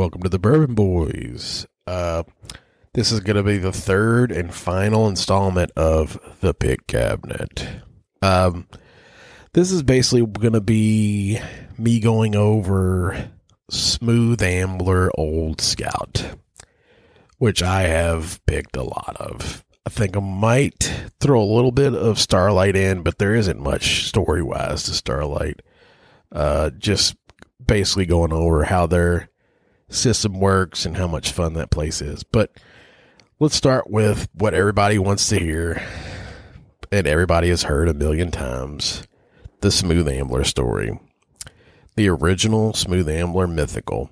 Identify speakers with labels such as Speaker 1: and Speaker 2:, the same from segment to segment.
Speaker 1: welcome to the Bourbon Boys. Uh, this is going to be the third and final installment of the Pick Cabinet. Um, this is basically going to be me going over Smooth Ambler Old Scout, which I have picked a lot of. I think I might throw a little bit of Starlight in, but there isn't much story wise to Starlight. Uh, just basically going over how their system works and how much fun that place is. But let's start with what everybody wants to hear and everybody has heard a million times the Smooth Ambler story. The original Smooth Ambler mythical.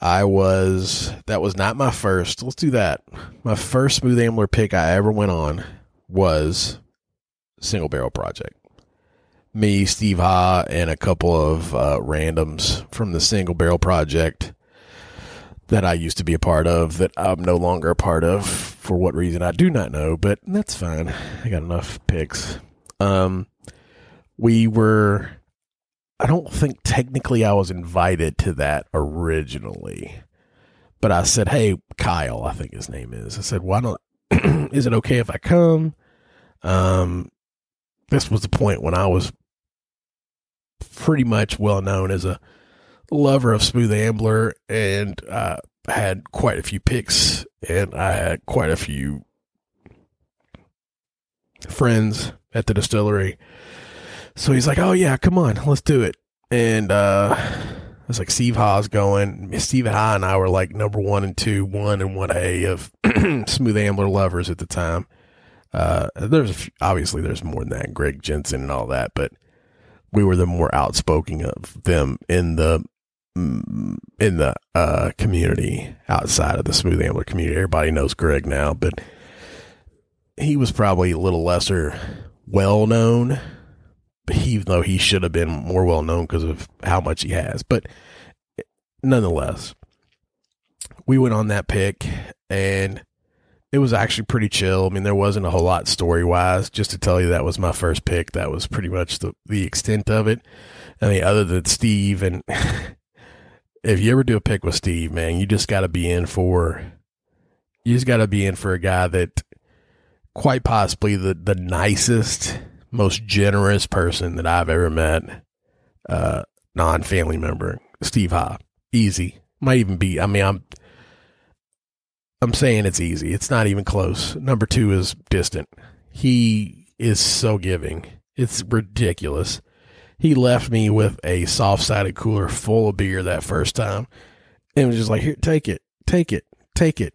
Speaker 1: I was, that was not my first. Let's do that. My first Smooth Ambler pick I ever went on was Single Barrel Project me, Steve Ha, and a couple of uh, randoms from the Single Barrel Project that I used to be a part of that I'm no longer a part of for what reason I do not know, but that's fine. I got enough picks. Um, we were, I don't think technically I was invited to that originally, but I said, Hey, Kyle, I think his name is. I said, Why don't, is it okay if I come? Um, this was the point when I was pretty much well known as a lover of Smooth Ambler and uh, had quite a few picks and I had quite a few friends at the distillery. So he's like, "Oh yeah, come on, let's do it." And uh, was like, "Steve Ha's going." Steve Ha and I were like number one and two, one and one A of Smooth Ambler lovers at the time. Uh, there's few, obviously there's more than that, Greg Jensen and all that, but we were the more outspoken of them in the mm, in the uh, community outside of the Smooth Ambler community. Everybody knows Greg now, but he was probably a little lesser well known, even though he should have been more well known because of how much he has. But nonetheless, we went on that pick and it was actually pretty chill. I mean, there wasn't a whole lot story wise. Just to tell you, that was my first pick. That was pretty much the the extent of it. I mean, other than Steve, and if you ever do a pick with Steve, man, you just got to be in for. You just got to be in for a guy that, quite possibly the the nicest, most generous person that I've ever met. Uh, non family member, Steve Ha, easy. Might even be. I mean, I'm I'm saying it's easy. It's not even close. Number two is distant. He is so giving. It's ridiculous. He left me with a soft sided cooler full of beer that first time and was just like, here, take it, take it, take it.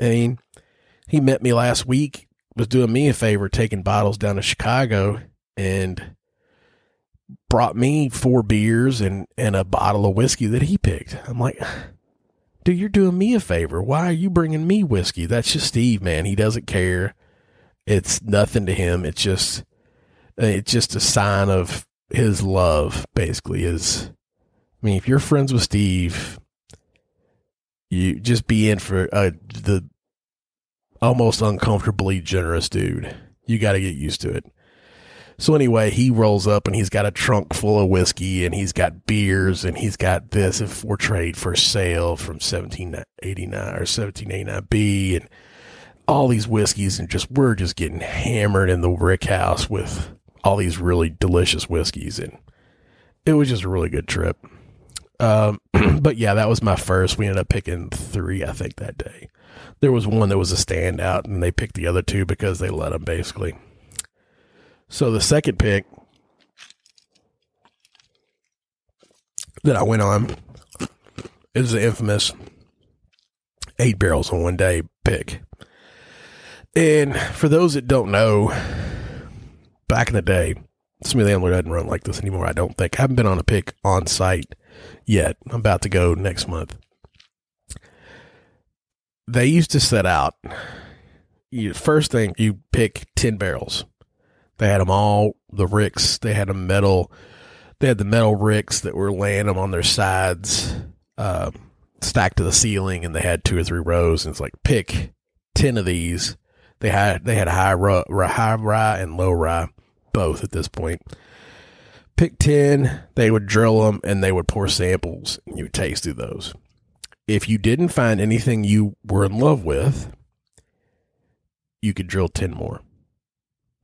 Speaker 1: I mean, he met me last week, was doing me a favor, taking bottles down to Chicago and brought me four beers and, and a bottle of whiskey that he picked. I'm like, dude, you're doing me a favor. Why are you bringing me whiskey? That's just Steve, man. He doesn't care. It's nothing to him. It's just, it's just a sign of his love, basically. Is, I mean, if you're friends with Steve, you just be in for uh, the almost uncomfortably generous dude. You got to get used to it. So anyway, he rolls up and he's got a trunk full of whiskey and he's got beers and he's got this for trade for sale from 1789 or 1789B and all these whiskeys and just we're just getting hammered in the Rick House with all these really delicious whiskeys and it was just a really good trip. Um, but yeah, that was my first. We ended up picking three, I think, that day. There was one that was a standout, and they picked the other two because they let them basically. So the second pick that I went on is the infamous eight barrels in one day pick. And for those that don't know, back in the day, Smooth Ambler doesn't run like this anymore. I don't think. I haven't been on a pick on site yet. I'm about to go next month. They used to set out. You, first thing, you pick 10 barrels they had them all the ricks. They had a metal. They had the metal ricks that were laying them on their sides, uh, stacked to the ceiling, and they had two or three rows. And it's like pick ten of these. They had they had high rye, high and low rye both at this point. Pick ten. They would drill them and they would pour samples. and you would taste through those. if you didn't find anything you were in love with, you could drill 10 more.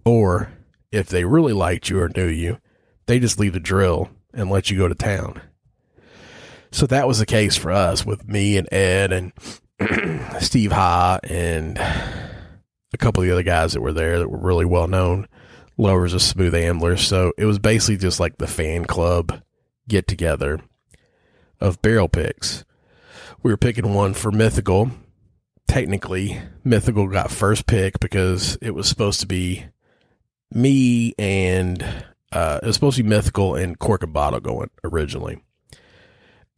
Speaker 1: Or if they really liked you or knew you, they just leave the drill and let you go to town. So that was the case for us with me and Ed and Steve Ha and a couple of the other guys that were there that were really well known lovers of smooth amblers. So it was basically just like the fan club get together of barrel picks. We were picking one for Mythical. Technically, Mythical got first pick because it was supposed to be me and uh, it was supposed to be Mythical and Cork and Bottle going originally.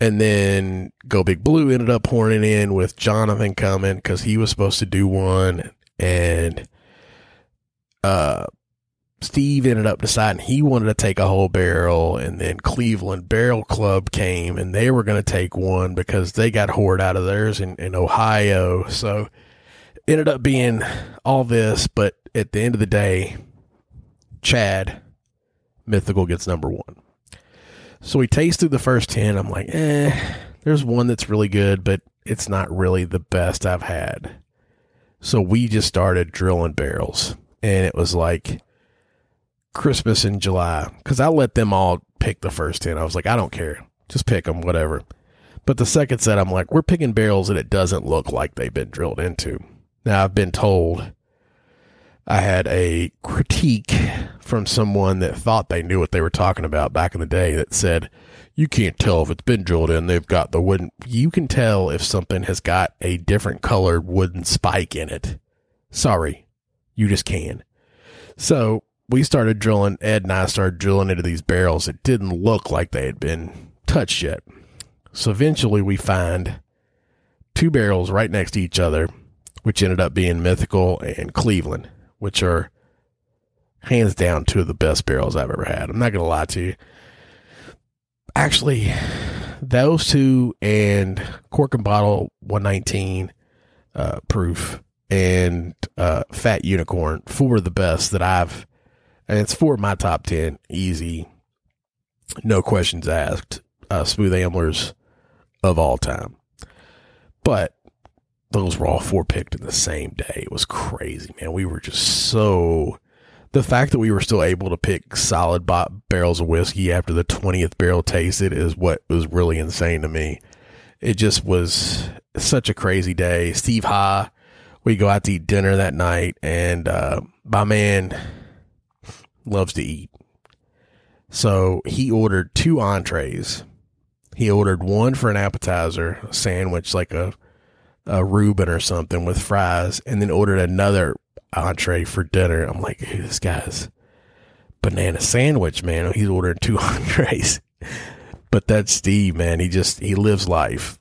Speaker 1: And then Go Big Blue ended up horning in with Jonathan coming because he was supposed to do one. And uh, Steve ended up deciding he wanted to take a whole barrel, and then Cleveland Barrel Club came and they were going to take one because they got hoard out of theirs in, in Ohio. So ended up being all this, but at the end of the day, Chad Mythical gets number one. So we tasted the first 10. I'm like, eh, there's one that's really good, but it's not really the best I've had. So we just started drilling barrels, and it was like Christmas in July because I let them all pick the first 10. I was like, I don't care. Just pick them, whatever. But the second set, I'm like, we're picking barrels that it doesn't look like they've been drilled into. Now, I've been told I had a critique from someone that thought they knew what they were talking about back in the day that said, you can't tell if it's been drilled in. They've got the wooden, you can tell if something has got a different colored wooden spike in it. Sorry, you just can. So we started drilling, Ed and I started drilling into these barrels that didn't look like they had been touched yet. So eventually we find two barrels right next to each other, which ended up being Mythical and Cleveland, which are hands down two of the best barrels I've ever had. I'm not going to lie to you. Actually, those two and Cork and Bottle 119 uh, proof and uh, Fat Unicorn, four of the best that I've and it's for my top 10 easy no questions asked uh, smooth amblers of all time but those were all four picked in the same day it was crazy man we were just so the fact that we were still able to pick solid barrels of whiskey after the 20th barrel tasted is what was really insane to me it just was such a crazy day steve ha we go out to eat dinner that night and uh, my man loves to eat. So he ordered two entrees. He ordered one for an appetizer, a sandwich like a a Reuben or something with fries, and then ordered another entree for dinner. I'm like, hey, this guy's banana sandwich, man. He's ordering two entrees. but that's Steve, man. He just he lives life.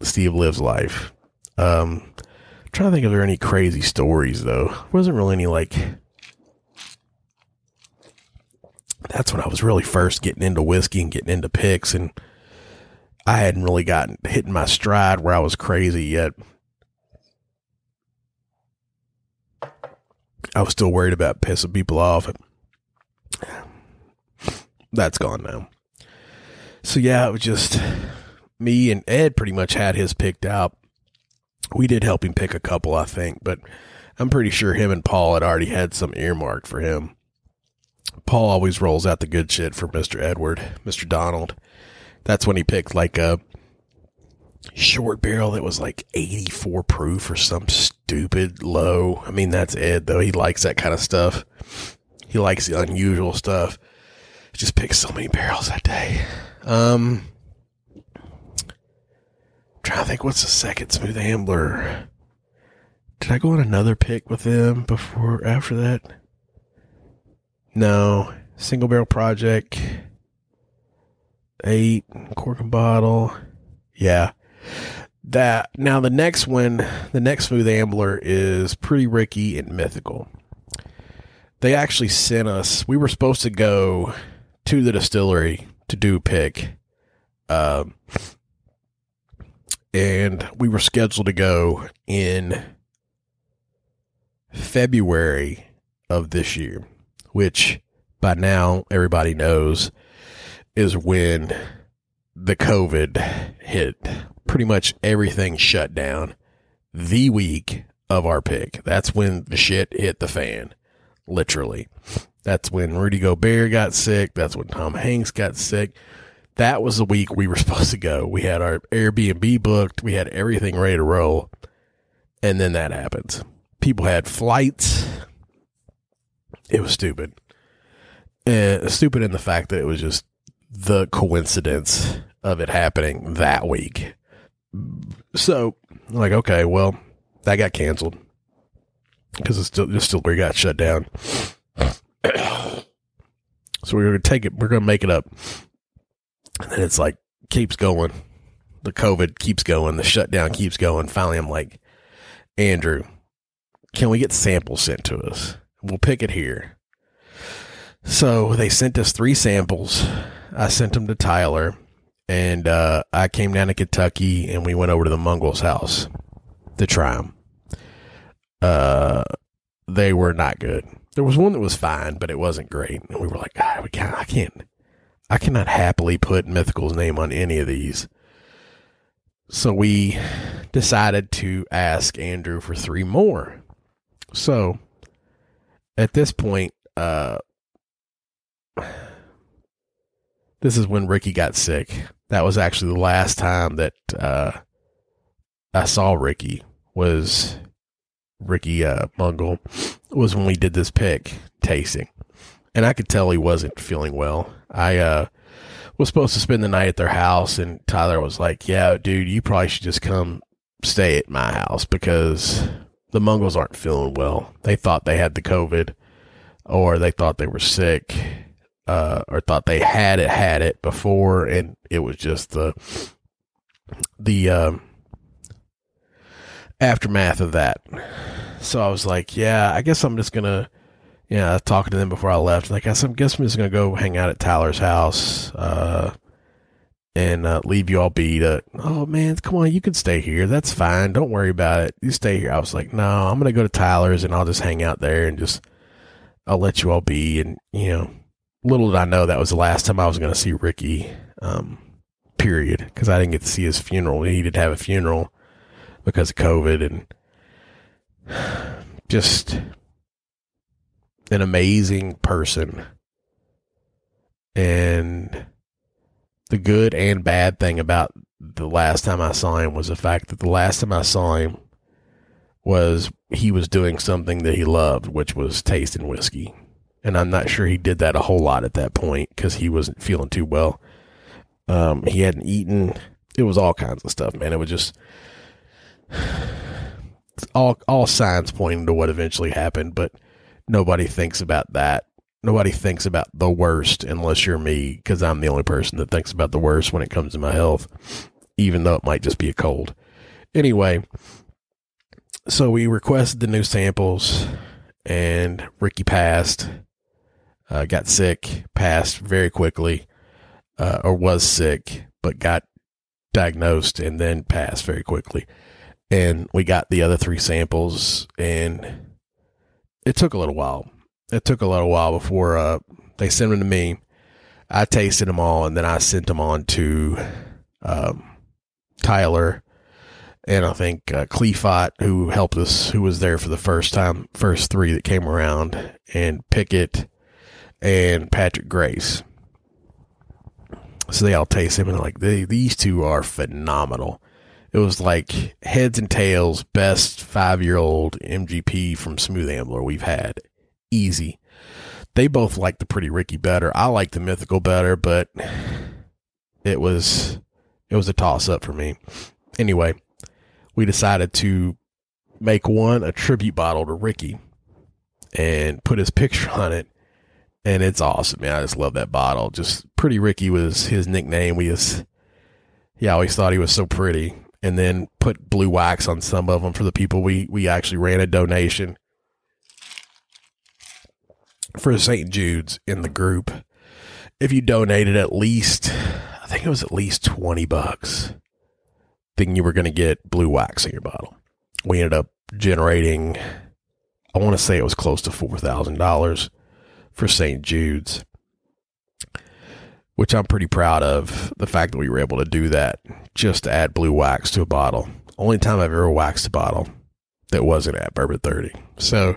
Speaker 1: Steve lives life. Um, I'm trying to think if there are any crazy stories though. wasn't really any like that's when I was really first getting into whiskey and getting into picks, and I hadn't really gotten hitting my stride where I was crazy yet. I was still worried about pissing people off. That's gone now. So yeah, it was just me and Ed pretty much had his picked out. We did help him pick a couple, I think, but I'm pretty sure him and Paul had already had some earmarked for him. Paul always rolls out the good shit for Mr. Edward, Mr. Donald. That's when he picked like a short barrel that was like 84 proof or some stupid low. I mean, that's Ed though. He likes that kind of stuff. He likes the unusual stuff. Just picked so many barrels that day. Um, trying to think what's the second smooth ambler. Did I go on another pick with them before after that? No. Single barrel project. Eight. Cork and bottle. Yeah. That now the next one, the next smooth ambler is Pretty Ricky and Mythical. They actually sent us. We were supposed to go to the distillery to do pick, um, and we were scheduled to go in February of this year which by now everybody knows is when the COVID hit, pretty much everything shut down the week of our pick. That's when the shit hit the fan, literally. That's when Rudy Gobert got sick. That's when Tom Hanks got sick. That was the week we were supposed to go. We had our Airbnb booked. We had everything ready to roll. And then that happens. People had flights. It was stupid. And stupid in the fact that it was just the coincidence of it happening that week. So, like, okay, well, that got canceled because it's still just still we got shut down. so we're gonna take it. We're gonna make it up, and then it's like keeps going. The COVID keeps going. The shutdown keeps going. Finally, I'm like, Andrew, can we get samples sent to us? We'll pick it here. So they sent us three samples. I sent them to Tyler, and uh, I came down to Kentucky, and we went over to the Mungles house to try them. Uh, they were not good. There was one that was fine, but it wasn't great, and we were like, ah, we can't, I can't, I cannot happily put Mythical's name on any of these. So we decided to ask Andrew for three more. So at this point, uh, this is when Ricky got sick. That was actually the last time that uh, I saw Ricky was Ricky uh, Mungle was when we did this pick tasting, and I could tell he wasn't feeling well. I uh, was supposed to spend the night at their house, and Tyler was like, "Yeah, dude, you probably should just come stay at my house because the Mungles aren't feeling well. They thought they had the COVID, or they thought they were sick, uh, or thought they had it had it before, and it was just the the um, aftermath of that. So I was like, yeah, I guess I'm just gonna, yeah, talking to them before I left. Like, I guess I'm just gonna go hang out at Tyler's house, uh, and uh, leave you all be to. Oh man, come on, you can stay here. That's fine. Don't worry about it. You stay here. I was like, no, I'm gonna go to Tyler's and I'll just hang out there and just, I'll let you all be. And you know, little did I know that was the last time I was gonna see Ricky. Um, period, because I didn't get to see his funeral. He did have a funeral because of COVID and just an amazing person. And the good and bad thing about the last time I saw him was the fact that the last time I saw him was he was doing something that he loved, which was tasting whiskey. And I'm not sure he did that a whole lot at that point because he wasn't feeling too well. Um, he hadn't eaten. It was all kinds of stuff, man. It was just all all signs pointing to what eventually happened, but nobody thinks about that. Nobody thinks about the worst unless you're me, because I'm the only person that thinks about the worst when it comes to my health, even though it might just be a cold. Anyway, so we requested the new samples, and Ricky passed, uh, got sick, passed very quickly, uh, or was sick, but got diagnosed and then passed very quickly. And we got the other three samples and it took a little while. It took a little while before uh, they sent them to me. I tasted them all and then i sent them on to um, tyler and i think uh, Cleafot, who helped us who was there for the first time first three that came around and pickett and patrick grace so they all taste him and like they, these two are phenomenal it was like heads and tails best five year old MGP from Smooth Ambler we've had. Easy. They both like the Pretty Ricky better. I like the Mythical better, but it was it was a toss up for me. Anyway, we decided to make one a tribute bottle to Ricky and put his picture on it. And it's awesome, man. I just love that bottle. Just Pretty Ricky was his nickname. We just, I always thought he was so pretty and then put blue wax on some of them for the people we we actually ran a donation for St. Jude's in the group. If you donated at least, I think it was at least 20 bucks, then you were going to get blue wax in your bottle. We ended up generating, I want to say it was close to $4,000 for St. Jude's. which I'm pretty proud of the fact that we were able to do that just to add blue wax to a bottle. Only time I've ever waxed a bottle that wasn't at Bourbon 30. So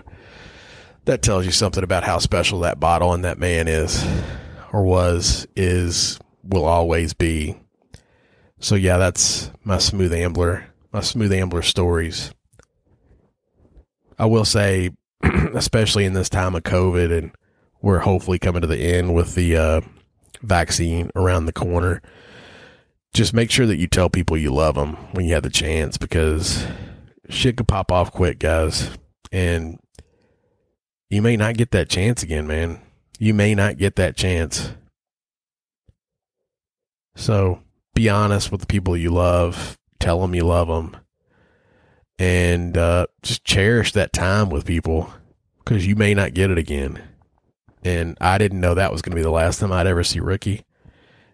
Speaker 1: that tells you something about how special that bottle and that man is or was, is, will always be. So yeah, that's my smooth ambler, my smooth ambler stories. I will say, especially in this time of COVID and we're hopefully coming to the end with the uh, vaccine around the corner. Just make sure that you tell people you love them when you have the chance because shit could pop off quick, guys. And you may not get that chance again, man. You may not get that chance. So be honest with the people you love. Tell them you love them. And uh, just cherish that time with people because you may not get it again. And I didn't know that was going to be the last time I'd ever see Ricky.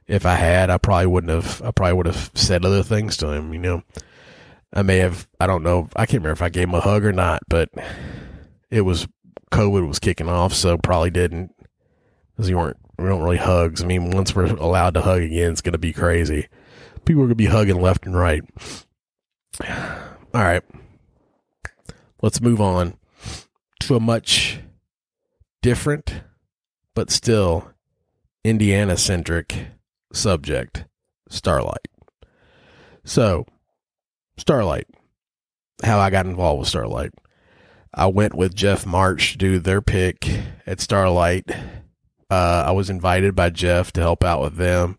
Speaker 1: If I had, I probably wouldn't have. I probably would have said other things to him. You know, I may have. I don't know. I can't remember if I gave him a hug or not, but it was COVID was kicking off, so probably didn't because you weren't. We don't really hugs. I mean, once we're allowed to hug again, it's going to be crazy. People are going to be hugging left and right. All right, let's move on to a much different, but still Indiana centric subject Starlight. So, Starlight, how I got involved with Starlight. I went with Jeff March to do their pick at Starlight. Uh, I was invited by Jeff to help out with them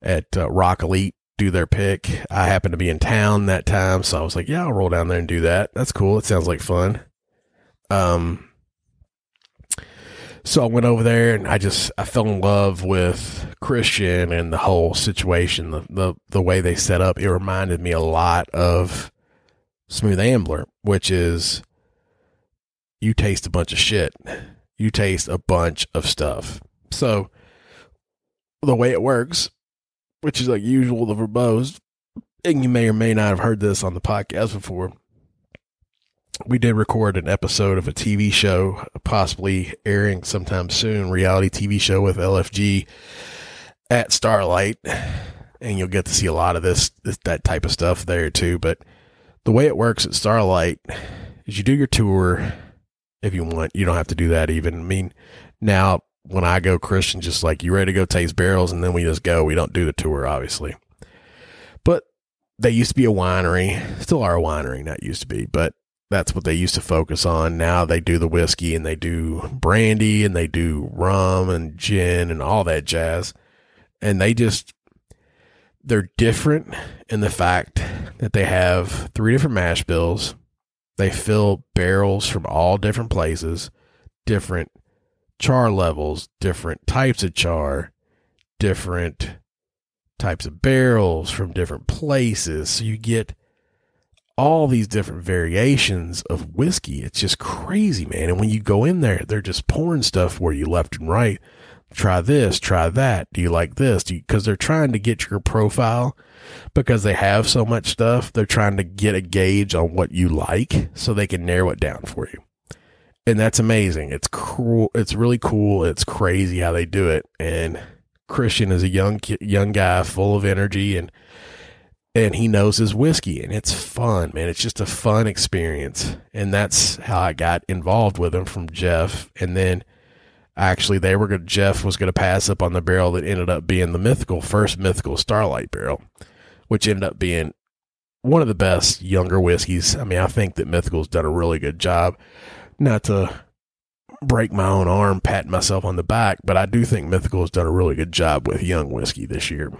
Speaker 1: at uh, Rock Elite do their pick. I happened to be in town that time, so I was like, "Yeah, I'll roll down there and do that. That's cool. It sounds like fun." Um, so I went over there and I just I fell in love with Christian and the whole situation, the the the way they set up. It reminded me a lot of Smooth Ambler, which is you taste a bunch of shit. You taste a bunch of stuff. So the way it works, which is like usual, the verbose, and you may or may not have heard this on the podcast before. We did record an episode of a TV show, possibly airing sometime soon, reality TV show with LFG at Starlight, and you'll get to see a lot of this, this that type of stuff there too. But the way it works at Starlight is you do your tour if you want. You don't have to do that even. I mean, now when I go Christian, just like you ready to go taste barrels and then we just go. We don't do the tour, obviously. But they used to be a winery, still are a winery, not used to be, but that's what they used to focus on. Now they do the whiskey and they do brandy and they do rum and gin and all that jazz. And they just, they're different in the fact that they have three different mash bills they fill barrels from all different places, different char levels, different types of char, different types of barrels from different places. So you get all these different variations of whiskey. It's just crazy, man. And when you go in there, they're just pouring stuff where you left and right. Try this, try that. Do you like this? Because they're trying to get your profile because they have so much stuff. They're trying to get a gauge on what you like so they can narrow it down for you. And that's amazing. It's cool. It's really cool. It's crazy how they do it. And Christian is a young young guy full of energy and and he knows his whiskey and it's fun, man. It's just a fun experience. And that's how I got involved with him from Jeff. And then actually they were going Jeff was going to pass up on the barrel that ended up being the mythical first mythical Starlight barrel which ended up being one of the best younger whiskeys. I mean, I think that Mythical's done a really good job. Not to break my own arm patting myself on the back, but I do think Mythical has done a really good job with young whiskey this year.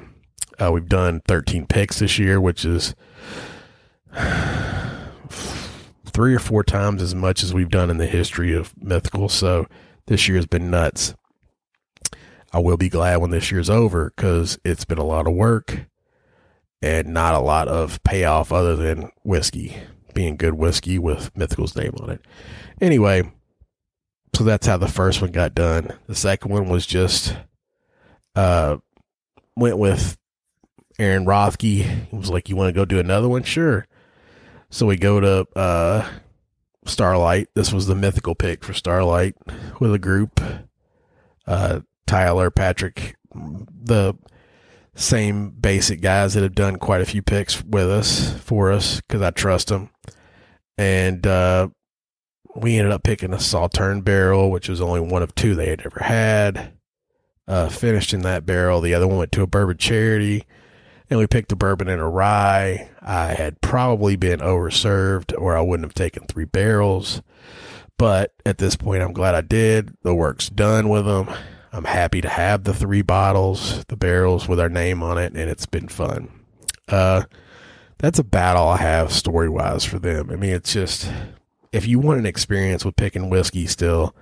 Speaker 1: Uh, we've done 13 picks this year, which is three or four times as much as we've done in the history of Mythical. So this year has been nuts. I will be glad when this year's over because it's been a lot of work and not a lot of payoff other than whiskey being good whiskey with Mythical's name on it. Anyway, so that's how the first one got done. The second one was just uh went with Aaron Rothke. Was like, "You want to go do another one?" Sure. So we go to uh Starlight. This was the mythical pick for Starlight with a group. Uh Tyler, Patrick, the same basic guys that have done quite a few picks with us for us because I trust them. And uh, we ended up picking a Sauterne barrel, which was only one of two they had ever had. Uh, finished in that barrel. The other one went to a bourbon charity. And we picked a bourbon and a rye. I had probably been overserved, or I wouldn't have taken three barrels. But at this point, I'm glad I did. The work's done with them. I'm happy to have the three bottles, the barrels with our name on it, and it's been fun. Uh, that's about all I have story wise for them. I mean, it's just if you want an experience with picking whiskey still,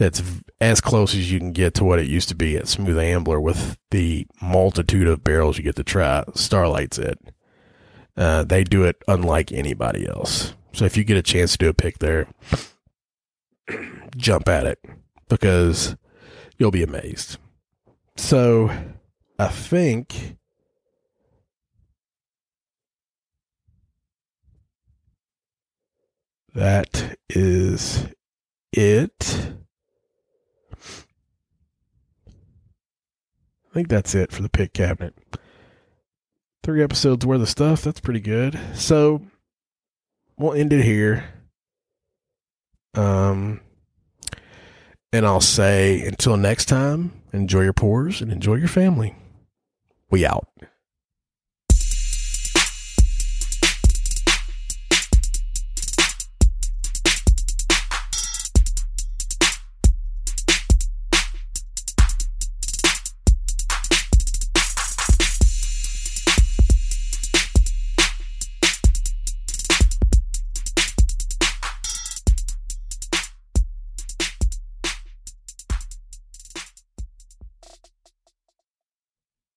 Speaker 1: that's as close as you can get to what it used to be at Smooth Ambler with the multitude of barrels you get to try. Starlight's it. Uh, they do it unlike anybody else. So if you get a chance to do a pick there, jump at it because you'll be amazed. So I think that is it. I think that's it for the pick cabinet. Three episodes worth of stuff. That's pretty good. So we'll end it here. Um, and I'll say until next time, enjoy your pours and enjoy your family. We out.